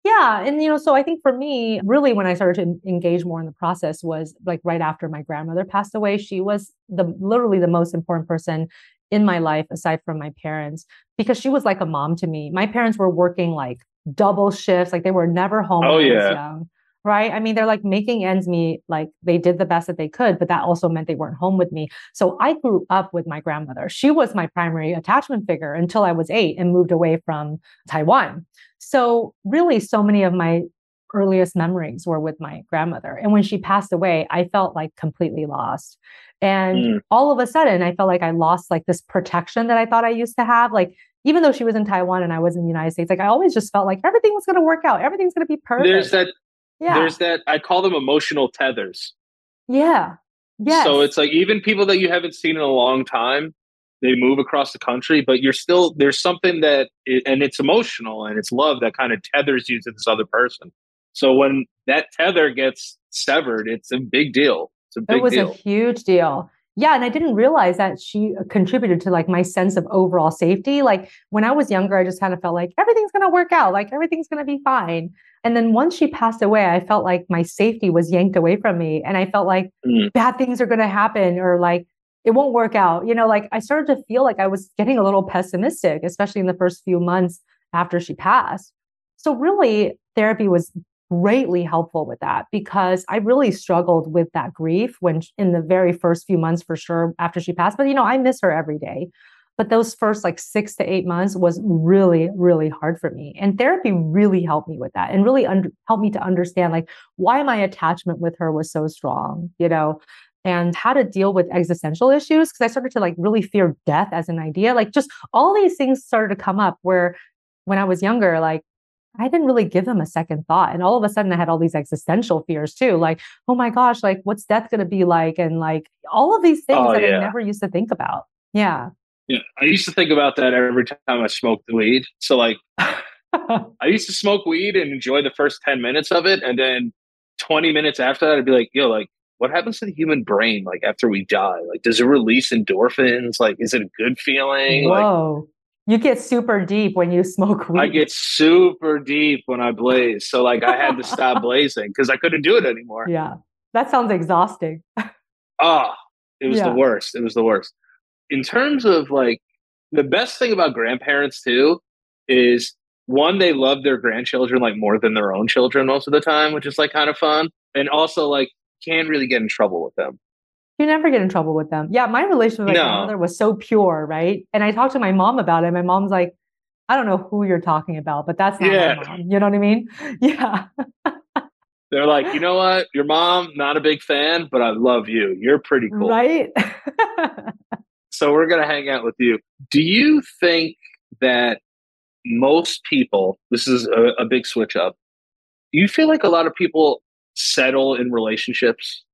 Yeah. And, you know, so I think for me, really, when I started to engage more in the process was like right after my grandmother passed away. She was the literally the most important person in my life, aside from my parents, because she was like a mom to me. My parents were working like double shifts, like they were never home Oh, when I was yeah. young. Right. I mean, they're like making ends meet, like they did the best that they could, but that also meant they weren't home with me. So I grew up with my grandmother. She was my primary attachment figure until I was eight and moved away from Taiwan. So, really, so many of my earliest memories were with my grandmother. And when she passed away, I felt like completely lost. And Mm. all of a sudden, I felt like I lost like this protection that I thought I used to have. Like, even though she was in Taiwan and I was in the United States, like I always just felt like everything was going to work out. Everything's going to be perfect. There's that. yeah. There's that. I call them emotional tethers. yeah. Yeah. So it's like even people that you haven't seen in a long time, they move across the country, but you're still there's something that it, and it's emotional and it's love that kind of tethers you to this other person. So when that tether gets severed, it's a big deal. It's a big It was deal. a huge deal. Yeah, and I didn't realize that she contributed to like my sense of overall safety. Like when I was younger, I just kind of felt like everything's going to work out, like everything's going to be fine. And then once she passed away, I felt like my safety was yanked away from me and I felt like Mm. bad things are going to happen or like it won't work out. You know, like I started to feel like I was getting a little pessimistic, especially in the first few months after she passed. So really therapy was greatly helpful with that because I really struggled with that grief when in the very first few months for sure after she passed. But you know, I miss her every day. But those first like six to eight months was really, really hard for me. And therapy really helped me with that and really under, helped me to understand like why my attachment with her was so strong, you know, and how to deal with existential issues. Cause I started to like really fear death as an idea. Like just all these things started to come up where when I was younger, like I didn't really give them a second thought. And all of a sudden I had all these existential fears too. Like, oh my gosh, like what's death going to be like? And like all of these things Oh, that yeah. I never used to think about. Yeah. Yeah, I used to think about that every time I smoked weed. So like, I used to smoke weed and enjoy the first ten minutes of it, and then twenty minutes after that, I'd be like, "Yo, like, what happens to the human brain like after we die? Like, does it release endorphins? Like, is it a good feeling? Like, Whoa. You get super deep when you smoke weed. I get super deep when I blaze. So like, I had to stop blazing because I couldn't do it anymore. yeah. That sounds exhausting. Ah, it was Yeah. the worst. It was the worst. In terms of like the best thing about grandparents too is one, they love their grandchildren like more than their own children most of the time, which is like kind of fun. And also like can't really get in trouble with them. You never get in trouble with them. Yeah, my relationship with my No. grandmother was so pure, right? And I talked to my mom about it. My mom's like, I don't know who you're talking about, but that's not Yeah. my mom. You know what I mean? Yeah. They're like, you know what? Your mom, not a big fan, but I love you. You're pretty cool. Right? So we're going to hang out with you. Do you think that most people, this is a, a big switch up, do you feel like a lot of people settle in relationships?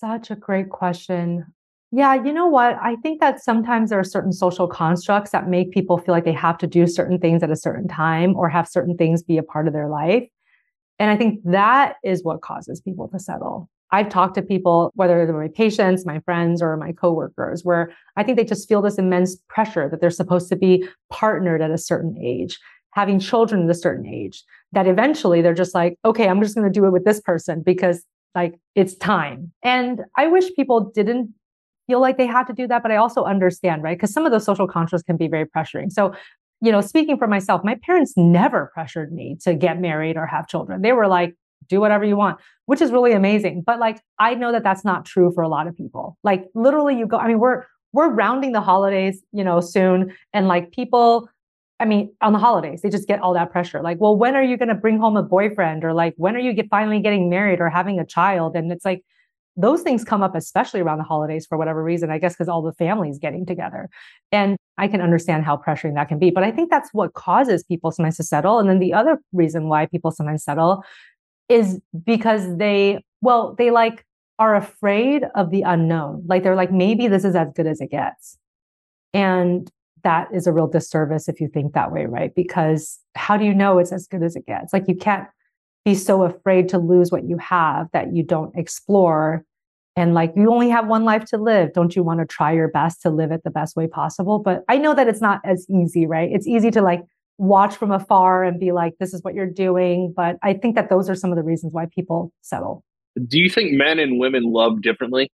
Such a great question. Yeah, you know what? I think that sometimes there are certain social constructs that make people feel like they have to do certain things at a certain time or have certain things be a part of their life. And I think that is what causes people to settle. I've talked to people, whether they're my patients, my friends, or my coworkers, where I think they just feel this immense pressure that they're supposed to be partnered at a certain age, having children at a certain age, that eventually they're just like, okay, I'm just going to do it with this person because like it's time. And I wish people didn't feel like they had to do that, but I also understand, right? Because some of those social constructs can be very pressuring. So, you know, speaking for myself, my parents never pressured me to get married or have children. They were like, do whatever you want, which is really amazing. But like, I know that that's not true for a lot of people. Like, literally, you go, I mean, we're, we're rounding the holidays, you know, soon. And like people, I mean, on the holidays, they just get all that pressure. Like, well, when are you going to bring home a boyfriend? Or like, when are you get, finally getting married or having a child? And it's like, those things come up, especially around the holidays for whatever reason, I guess, because all the families getting together. And I can understand how pressuring that can be. But I think that's what causes people sometimes to settle. And then the other reason why people sometimes settle is because they, well, they like are afraid of the unknown. Like they're like, maybe this is as good as it gets. And that is a real disservice if you think that way, right? Because how do you know it's as good as it gets? Like you can't be so afraid to lose what you have that you don't explore. And like you only have one life to live. Don't you want to try your best to live it the best way possible? But I know that it's not as easy, right? It's easy to like watch from afar and be like, this is what you're doing. But I think that those are some of the reasons why people settle. Do you think men and women love differently?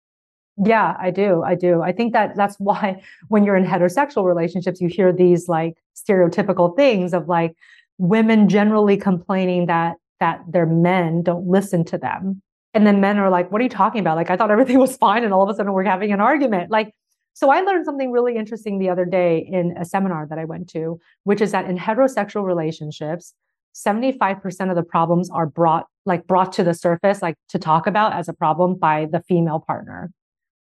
Yeah, I do. I do. I think that that's why when you're in heterosexual relationships, you hear these like stereotypical things of like women generally complaining that that their men don't listen to them. And then men are like, what are you talking about? Like, I thought everything was fine. And all of a sudden we're having an argument. Like, so I learned something really interesting the other day in a seminar that I went to, which is that in heterosexual relationships, 75% of the problems are brought like brought to the surface, like to talk about as a problem by the female partner.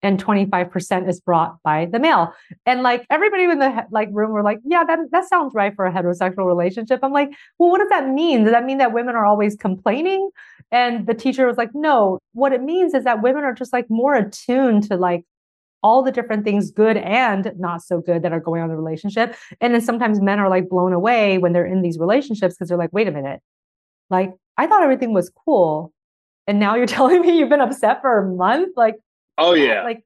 And 25% is brought by the male. And like everybody in the like room were like, yeah, that, that sounds right for a heterosexual relationship. I'm like, well, what does that mean? Does that mean that women are always complaining? And the teacher was like, no, what it means is that women are just like more attuned to like all the different things, good and not so good, that are going on in the relationship. And then sometimes men are like blown away when they're in these relationships because they're like, wait a minute, like I thought everything was cool. And now you're telling me you've been upset for a month? Like, oh, yeah. Like,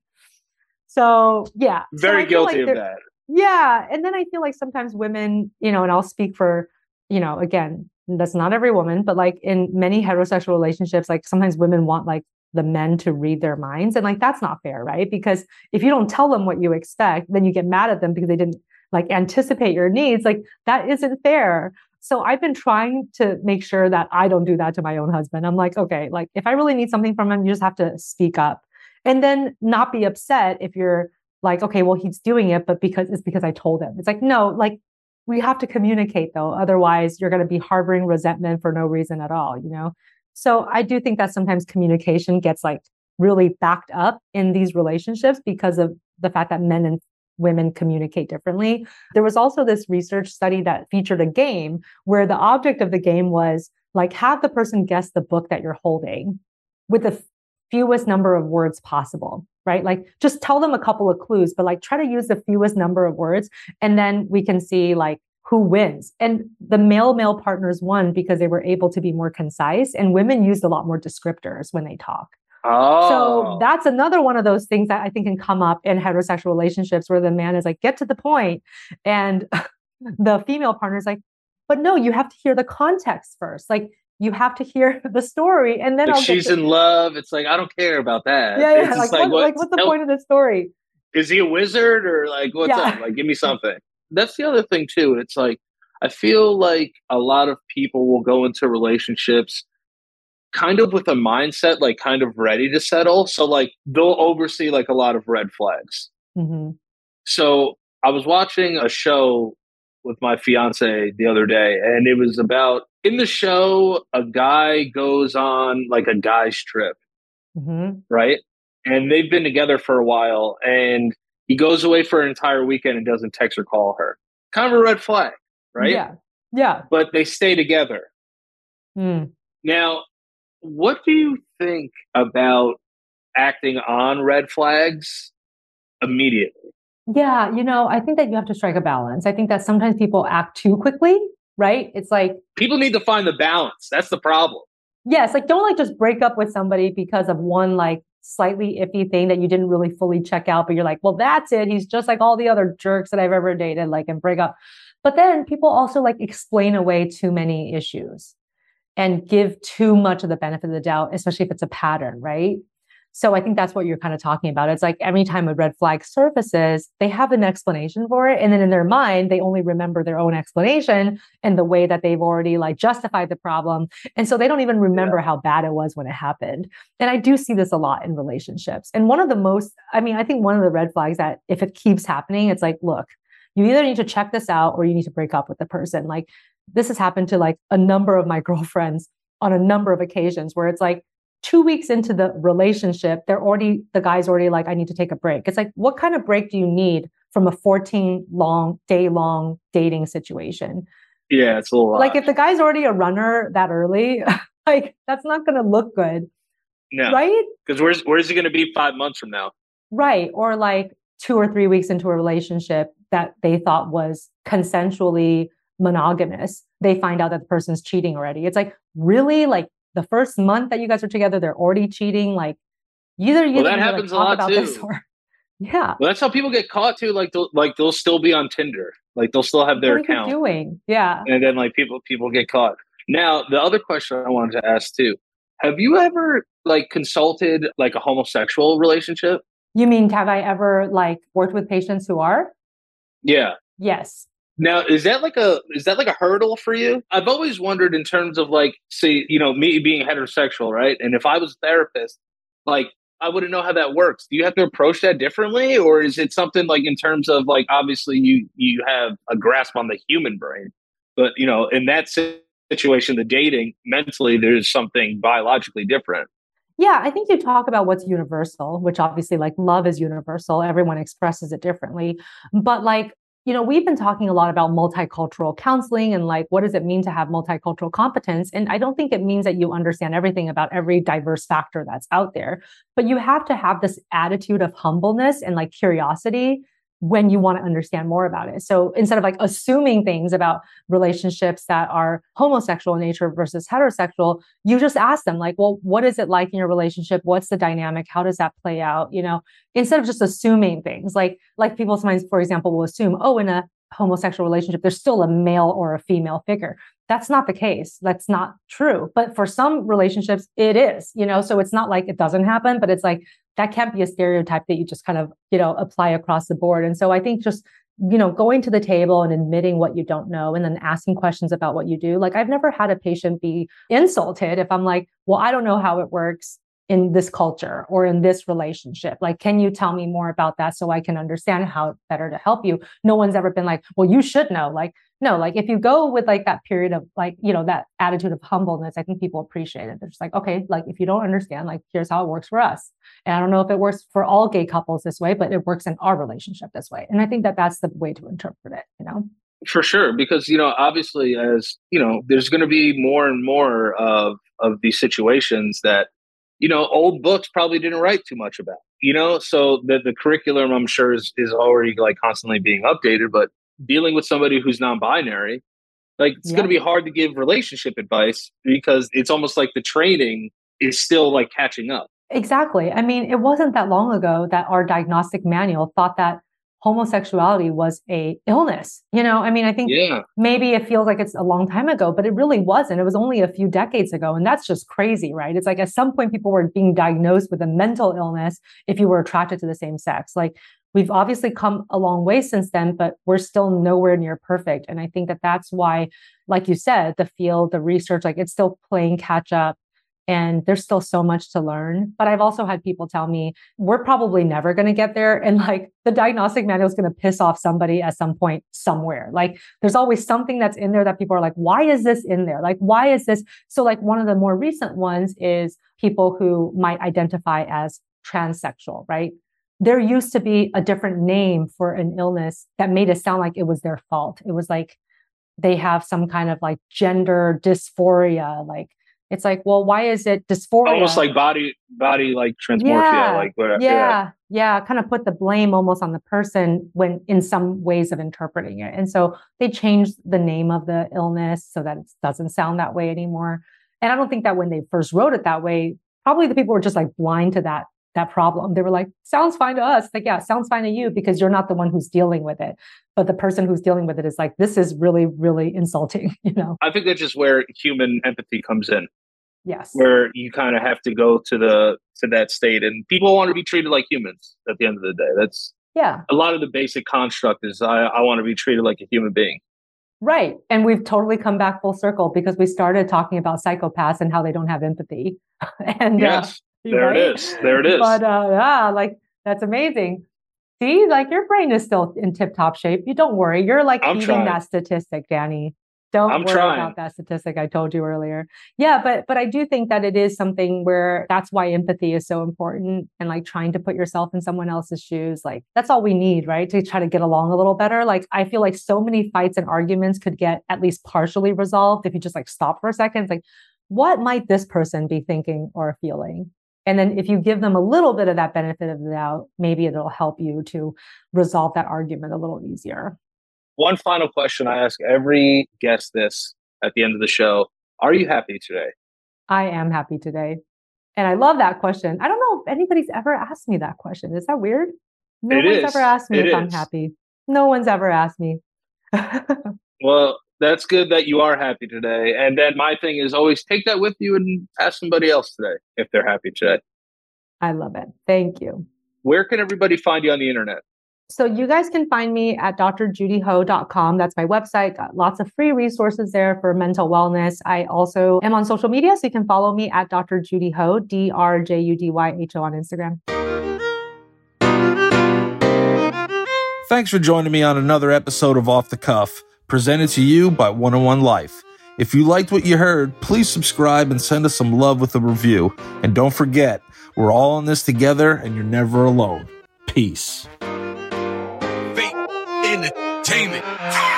so yeah. Very so guilty like of that. Yeah. And then I feel like sometimes women, you know, and I'll speak for, you know, again, that's not every woman, but like in many heterosexual relationships, like sometimes women want like the men to read their minds. And like that's not fair, right? Because if you don't tell them what you expect, then you get mad at them because they didn't like anticipate your needs. Like that isn't fair. So I've been trying to make sure that I don't do that to my own husband. I'm like, okay, like if I really need something from him, you just have to speak up and then not be upset if you're like, okay, well, he's doing it, but because it's because I told him. It's like, no, like we have to communicate though. Otherwise, you're going to be harboring resentment for no reason at all, you know? So I do think that sometimes communication gets like really backed up in these relationships because of the fact that men and women communicate differently. There was also this research study that featured a game where the object of the game was like have the person guess the book that you're holding with the fewest number of words possible, right? Like just tell them a couple of clues, but like try to use the fewest number of words and then we can see like who wins. And the male male partners won because they were able to be more concise and women used a lot more descriptors when they talk. Oh. So that's another one of those things that I think can come up in heterosexual relationships where the man is like, get to the point. point, And the female partner is like, but no, you have to hear the context first. Like you have to hear the story and then like she's to- in love. It's like, I don't care about that. Yeah, yeah. Like, like, what, what, like, what's the point of the story? Is he a wizard or like what's yeah. up? Like give me something. That's the other thing too. It's like I feel like a lot of people will go into relationships kind of with a mindset like kind of ready to settle. So like they'll oversee like a lot of red flags. Mm-hmm. So I was watching a show with my fiance the other day, and it was about in the show a guy goes on like a guy's trip, mm-hmm. right? And they've been together for a while, and he goes away for an entire weekend and doesn't text or call her. Kind of a red flag, right? Yeah, yeah. But they stay together. Mm. Now, what do you think about acting on red flags immediately? Yeah, you know, I think that you have to strike a balance. I think that sometimes people act too quickly, right? It's like people need to find the balance. That's the problem. Yes, like don't like just break up with somebody because of one like slightly iffy thing that you didn't really fully check out, but you're like, well, that's it. He's just like all the other jerks that I've ever dated, like and break up. But then people also like explain away too many issues and give too much of the benefit of the doubt, especially if it's a pattern, right? So I think that's what you're kind of talking about. It's like every time a red flag surfaces, they have an explanation for it. And then in their mind, they only remember their own explanation and the way that they've already like justified the problem. And so they don't even remember yeah. how bad it was when it happened. And I do see this a lot in relationships. And one of the most, I mean, I think one of the red flags that if it keeps happening, it's like, look, you either need to check this out or you need to break up with the person. Like this has happened to like a number of my girlfriends on a number of occasions where it's like two weeks into the relationship, they're already, the guy's already like, I need to take a break. It's like, what kind of break do you need from a 14 long, day long dating situation? Yeah, it's a lot. Like if the guy's already a runner that early, like that's not going to look good. No. Right? Because where's where's he going to be five months from now? Right. Or like two or three weeks into a relationship that they thought was consensually monogamous, they find out that the person's cheating already. It's like, really? Like the first month that you guys are together, they're already cheating. Like either you well, that happens like, a lot too. Or, yeah. Well, that's how people get caught too. Like they'll like they'll still be on Tinder. Like they'll still have their account. Doing yeah. And then like people people get caught. Now the other question I wanted to ask too: Have you ever like consulted like a homosexual relationship? You mean have I ever like worked with patients who are? Yeah. Yes. Now, is that like a is that like a hurdle for you? I've always wondered in terms of like, say, you know, me being heterosexual, right? And if I was a therapist, like I wouldn't know how that works. Do you have to approach that differently, or is it something like in terms of like obviously you you have a grasp on the human brain, but you know, in that situation, the dating mentally, there's something biologically different. Yeah, I think you talk about what's universal, which obviously like love is universal. Everyone expresses it differently. But like you know, we've been talking a lot about multicultural counseling and like, what does it mean to have multicultural competence? And I don't think it means that you understand everything about every diverse factor that's out there, but you have to have this attitude of humbleness and like curiosity when you want to understand more about it. So instead of like assuming things about relationships that are homosexual in nature versus heterosexual, you just ask them like, well, what is it like in your relationship? What's the dynamic? How does that play out? You know, instead of just assuming things like like people sometimes, for example, will assume, oh, in a homosexual relationship, there's still a male or a female figure. That's not the case. That's not true. But for some relationships, it is, you know, so it's not like it doesn't happen, but it's like that can't be a stereotype that you just kind of, you know, apply across the board. And so I think just, you know, going to the table and admitting what you don't know and then asking questions about what you do. Like I've never had a patient be insulted if I'm like, well, I don't know how it works in this culture or in this relationship? Like, can you tell me more about that so I can understand how better to help you? No one's ever been like, well, you should know. Like, no, like if you go with like that period of like, you know, that attitude of humbleness, I think people appreciate it. They're just like, okay, like if you don't understand, like here's how it works for us. And I don't know if it works for all gay couples this way, but it works in our relationship this way. And I think that that's the way to interpret it, you know? For sure, because you know, obviously, as you know, there's going to be more and more of of these situations that you know, old books probably didn't write too much about. You know, so the the curriculum I'm sure is is already like constantly being updated, but dealing with somebody who's non-binary, like it's yeah. going to be hard to give relationship advice because it's almost like the training is still like catching up. Exactly. I mean, it wasn't that long ago that our diagnostic manual thought that homosexuality was a illness. You know, I mean, I think yeah. maybe it feels like it's a long time ago, but it really wasn't. It was only a few decades ago. And that's just crazy, right? It's like at some point people were being diagnosed with a mental illness if you were attracted to the same sex. Like we've obviously come a long way since then, but we're still nowhere near perfect. And I think that that's why, like you said, the field, the research, like it's still playing catch up and there's still so much to learn. But I've also had people tell me, we're probably never going to get there. And like the diagnostic manual is going to piss off somebody at some point somewhere. Like there's always something that's in there that people are like, why is this in there? Like, why is this? So, like, one of the more recent ones is people who might identify as transsexual, right? There used to be a different name for an illness that made it sound like it was their fault. It was like they have some kind of like gender dysphoria, like it's like, well, why is it dysphoria? Almost like body, body like transmorphia, yeah, like whatever. Yeah, yeah, yeah, kind of put the blame almost on the person when in some ways of interpreting it. And so they changed the name of the illness so that it doesn't sound that way anymore. And I don't think that when they first wrote it that way, probably the people were just like blind to that that problem. They were like, sounds fine to us. Like, yeah, sounds fine to you because you're not the one who's dealing with it. But the person who's dealing with it is like, this is really, really insulting, you know? I think that's just where human empathy comes in. Yes. Where you kind of have to go to the to that state and people want to be treated like humans at the end of the day. That's yeah. A lot of the basic construct is I, I want to be treated like a human being. Right. And we've totally come back full circle because we started talking about psychopaths and how they don't have empathy. and uh, yes, uh, there right? it is. There it is. But uh, yeah, like that's amazing. See, like your brain is still in tip top shape. You don't worry. You're like I'm eating trying. that statistic, Danny. Don't I'm worry trying. about that statistic I told you earlier. Yeah, but but I do think that it is something where that's why empathy is so important and like trying to put yourself in someone else's shoes. Like that's all we need, right? To try to get along a little better. Like I feel like so many fights and arguments could get at least partially resolved if you just like stop for a second. It's like, what might this person be thinking or feeling? And then if you give them a little bit of that benefit of the doubt, maybe it'll help you to resolve that argument a little easier. One final question I ask every guest this at the end of the show Are you happy today? I am happy today. And I love that question. I don't know if anybody's ever asked me that question. Is that weird? No it one's is. ever asked me it if is. I'm happy. No one's ever asked me. well, that's good that you are happy today. And then my thing is always take that with you and ask somebody else today if they're happy today. I love it. Thank you. Where can everybody find you on the internet? So you guys can find me at drjudyho.com. That's my website. Got lots of free resources there for mental wellness. I also am on social media, so you can follow me at Dr. Judy Ho, D R J U D Y H O on Instagram. Thanks for joining me on another episode of Off the Cuff, presented to you by 101 Life. If you liked what you heard, please subscribe and send us some love with a review. And don't forget, we're all in this together and you're never alone. Peace entertainment.